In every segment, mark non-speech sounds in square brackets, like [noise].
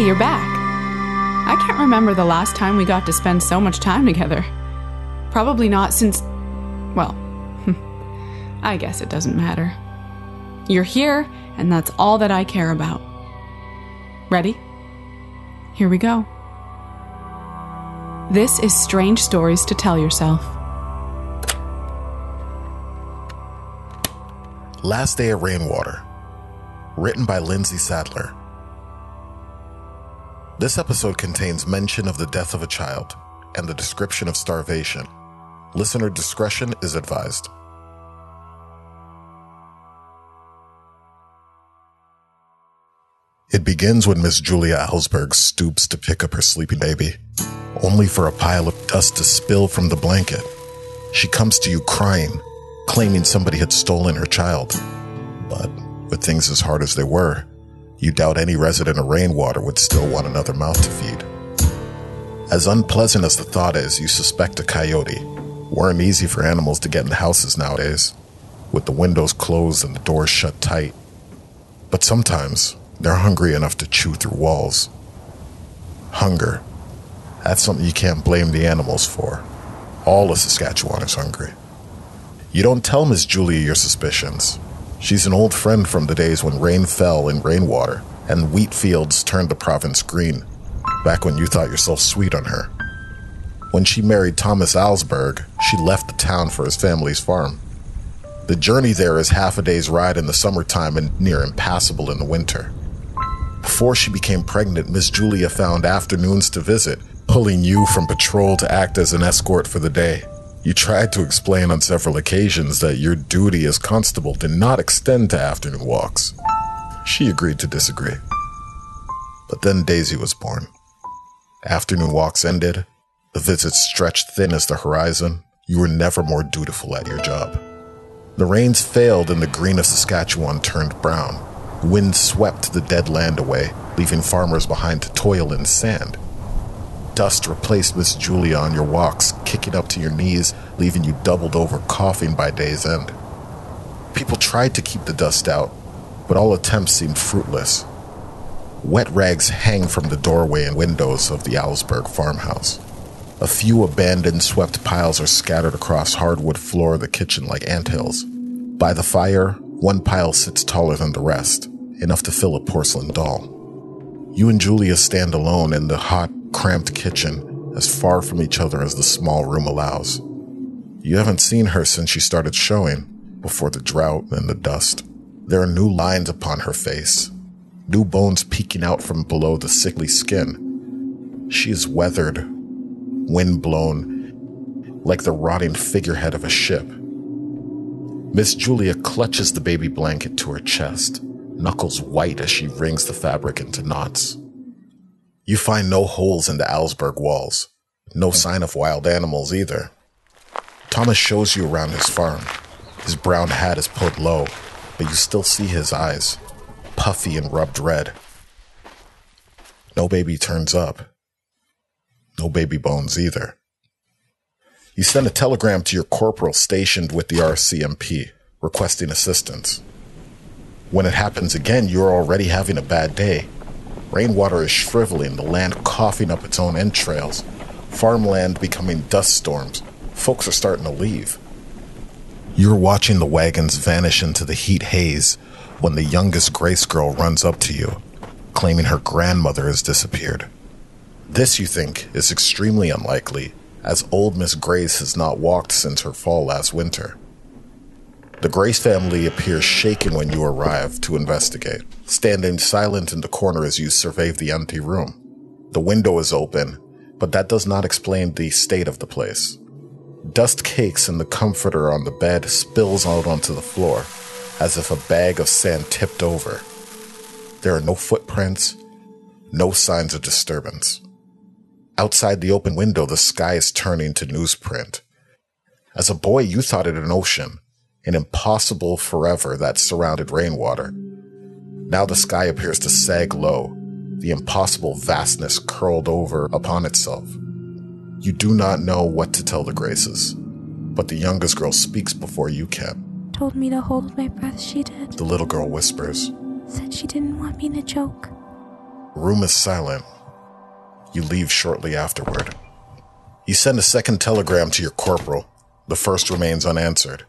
Hey, you're back. I can't remember the last time we got to spend so much time together. Probably not since. Well, [laughs] I guess it doesn't matter. You're here, and that's all that I care about. Ready? Here we go. This is Strange Stories to Tell Yourself. Last Day of Rainwater. Written by Lindsay Sadler. This episode contains mention of the death of a child and the description of starvation. Listener discretion is advised. It begins when Miss Julia Alsberg stoops to pick up her sleeping baby, only for a pile of dust to spill from the blanket. She comes to you crying, claiming somebody had stolen her child. But with things as hard as they were, you doubt any resident of Rainwater would still want another mouth to feed. As unpleasant as the thought is, you suspect a coyote. Weren't easy for animals to get in houses nowadays, with the windows closed and the doors shut tight. But sometimes they're hungry enough to chew through walls. Hunger. That's something you can't blame the animals for. All of Saskatchewan is hungry. You don't tell Miss Julia your suspicions. She's an old friend from the days when rain fell in rainwater and wheat fields turned the province green, back when you thought yourself sweet on her. When she married Thomas Alsberg, she left the town for his family's farm. The journey there is half a day's ride in the summertime and near impassable in the winter. Before she became pregnant, Miss Julia found afternoons to visit, pulling you from patrol to act as an escort for the day. You tried to explain on several occasions that your duty as constable did not extend to afternoon walks. She agreed to disagree. But then Daisy was born. Afternoon walks ended, the visits stretched thin as the horizon. You were never more dutiful at your job. The rains failed and the green of Saskatchewan turned brown. Wind swept the dead land away, leaving farmers behind to toil in sand. Dust replaced Miss Julia on your walks, kicking up to your knees, leaving you doubled over coughing by day's end. People tried to keep the dust out, but all attempts seemed fruitless. Wet rags hang from the doorway and windows of the Alsberg farmhouse. A few abandoned, swept piles are scattered across hardwood floor of the kitchen like anthills. By the fire, one pile sits taller than the rest, enough to fill a porcelain doll. You and Julia stand alone in the hot, cramped kitchen, as far from each other as the small room allows. You haven't seen her since she started showing, before the drought and the dust. There are new lines upon her face, new bones peeking out from below the sickly skin. She is weathered, wind blown, like the rotting figurehead of a ship. Miss Julia clutches the baby blanket to her chest, knuckles white as she wrings the fabric into knots. You find no holes in the Alsberg walls, no hmm. sign of wild animals either. Thomas shows you around his farm. His brown hat is pulled low, but you still see his eyes, puffy and rubbed red. No baby turns up. No baby bones either. You send a telegram to your corporal stationed with the RCMP, requesting assistance. When it happens again, you're already having a bad day. Rainwater is shriveling, the land coughing up its own entrails, farmland becoming dust storms. Folks are starting to leave. You're watching the wagons vanish into the heat haze when the youngest Grace girl runs up to you, claiming her grandmother has disappeared. This, you think, is extremely unlikely, as old Miss Grace has not walked since her fall last winter. The Grace family appears shaken when you arrive to investigate, standing silent in the corner as you survey the empty room. The window is open, but that does not explain the state of the place. Dust cakes and the comforter on the bed spills out onto the floor, as if a bag of sand tipped over. There are no footprints, no signs of disturbance. Outside the open window, the sky is turning to newsprint. As a boy, you thought it an ocean, an impossible forever that surrounded rainwater. Now the sky appears to sag low, the impossible vastness curled over upon itself. You do not know what to tell the Graces, but the youngest girl speaks before you can. Told me to hold my breath, she did. The little girl whispers. Said she didn't want me to choke. Room is silent. You leave shortly afterward. You send a second telegram to your corporal. The first remains unanswered.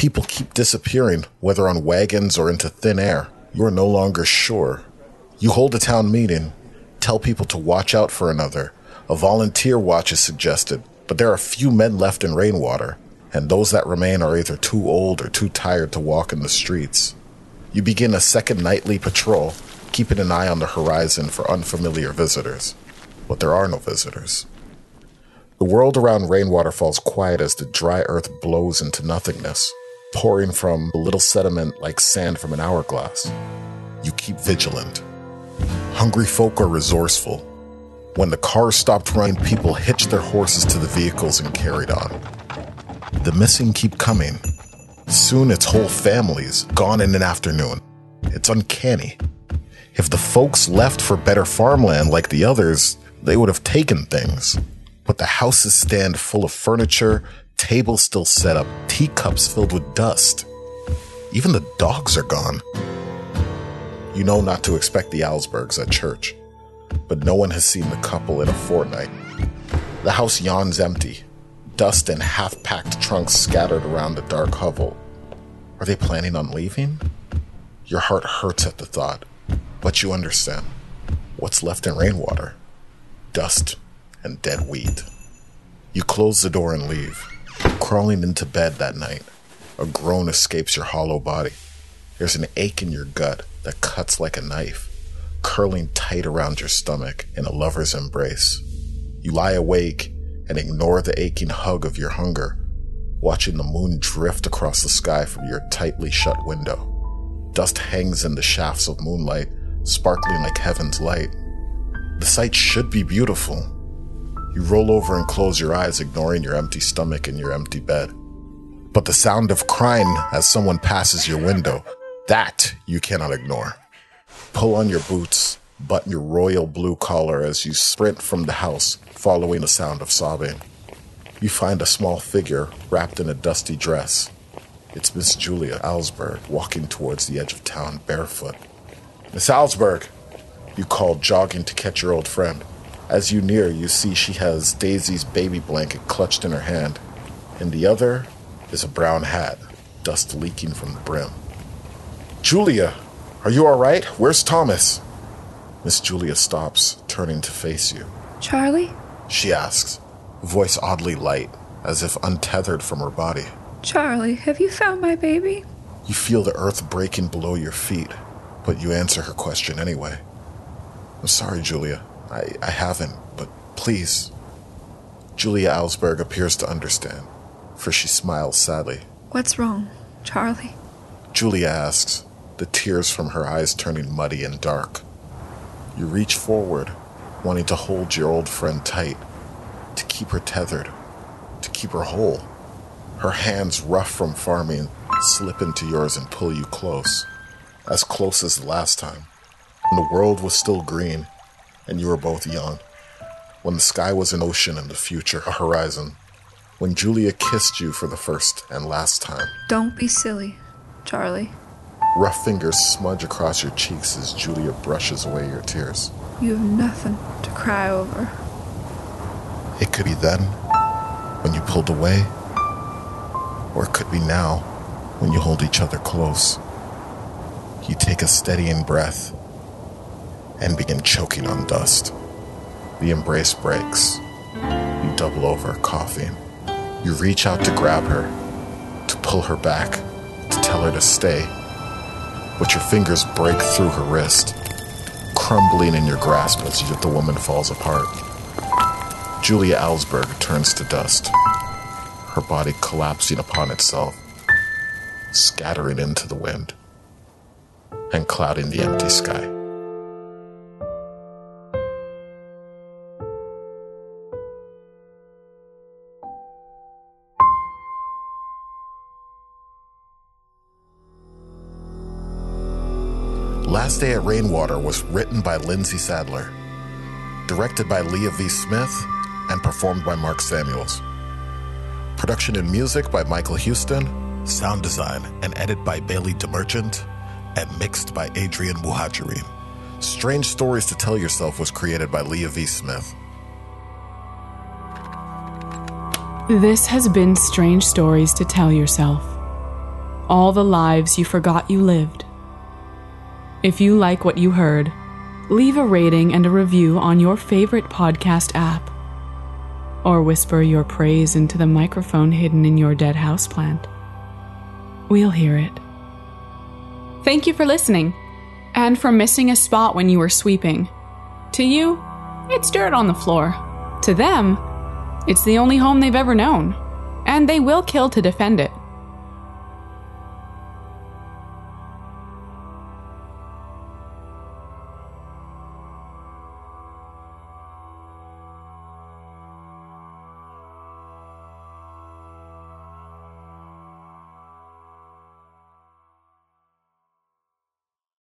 People keep disappearing, whether on wagons or into thin air. You are no longer sure. You hold a town meeting, tell people to watch out for another. A volunteer watch is suggested, but there are few men left in rainwater, and those that remain are either too old or too tired to walk in the streets. You begin a second nightly patrol, keeping an eye on the horizon for unfamiliar visitors. But there are no visitors. The world around rainwater falls quiet as the dry earth blows into nothingness, pouring from a little sediment like sand from an hourglass. You keep vigilant. Hungry folk are resourceful. When the cars stopped running, people hitched their horses to the vehicles and carried on. The missing keep coming. Soon it's whole families gone in an afternoon. It's uncanny. If the folks left for better farmland like the others, they would have taken things. But the houses stand full of furniture, tables still set up, teacups filled with dust. Even the dogs are gone. You know not to expect the Alsbergs at church, but no one has seen the couple in a fortnight. The house yawns empty, dust and half packed trunks scattered around the dark hovel. Are they planning on leaving? Your heart hurts at the thought, but you understand. What's left in rainwater? Dust and dead wheat. You close the door and leave. Crawling into bed that night, a groan escapes your hollow body. There's an ache in your gut that cuts like a knife, curling tight around your stomach in a lover's embrace. You lie awake and ignore the aching hug of your hunger, watching the moon drift across the sky from your tightly shut window. Dust hangs in the shafts of moonlight, sparkling like heaven's light. The sight should be beautiful. You roll over and close your eyes, ignoring your empty stomach and your empty bed. But the sound of crying as someone passes your window, that you cannot ignore. Pull on your boots, button your royal blue collar as you sprint from the house, following the sound of sobbing. You find a small figure wrapped in a dusty dress. It's Miss Julia Alsberg walking towards the edge of town barefoot. Miss Alsberg, you call, jogging to catch your old friend. As you near, you see she has Daisy's baby blanket clutched in her hand. In the other is a brown hat, dust leaking from the brim. Julia, are you all right? Where's Thomas? Miss Julia stops, turning to face you. Charlie? She asks, voice oddly light, as if untethered from her body. Charlie, have you found my baby? You feel the earth breaking below your feet, but you answer her question anyway. I'm sorry, Julia. I, I haven't, but please. Julia Alsberg appears to understand, for she smiles sadly. What's wrong, Charlie? Julia asks, the tears from her eyes turning muddy and dark. You reach forward, wanting to hold your old friend tight, to keep her tethered, to keep her whole. Her hands, rough from farming, slip into yours and pull you close, as close as the last time, when the world was still green and you were both young, when the sky was an ocean and the future a horizon, when Julia kissed you for the first and last time. Don't be silly, Charlie. Rough fingers smudge across your cheeks as Julia brushes away your tears. You have nothing to cry over. It could be then, when you pulled away, or it could be now, when you hold each other close. You take a steadying breath and begin choking on dust. The embrace breaks. You double over, coughing. You reach out to grab her, to pull her back, to tell her to stay. But your fingers break through her wrist, crumbling in your grasp as the woman falls apart. Julia Alsberg turns to dust, her body collapsing upon itself, scattering into the wind and clouding the empty sky. Last Day at Rainwater was written by Lindsay Sadler, directed by Leah V. Smith, and performed by Mark Samuels. Production and music by Michael Houston, sound design and edit by Bailey DeMerchant, and mixed by Adrian Muhajirin. Strange Stories to Tell Yourself was created by Leah V. Smith. This has been Strange Stories to Tell Yourself. All the lives you forgot you lived. If you like what you heard, leave a rating and a review on your favorite podcast app. Or whisper your praise into the microphone hidden in your dead houseplant. We'll hear it. Thank you for listening, and for missing a spot when you were sweeping. To you, it's dirt on the floor. To them, it's the only home they've ever known, and they will kill to defend it.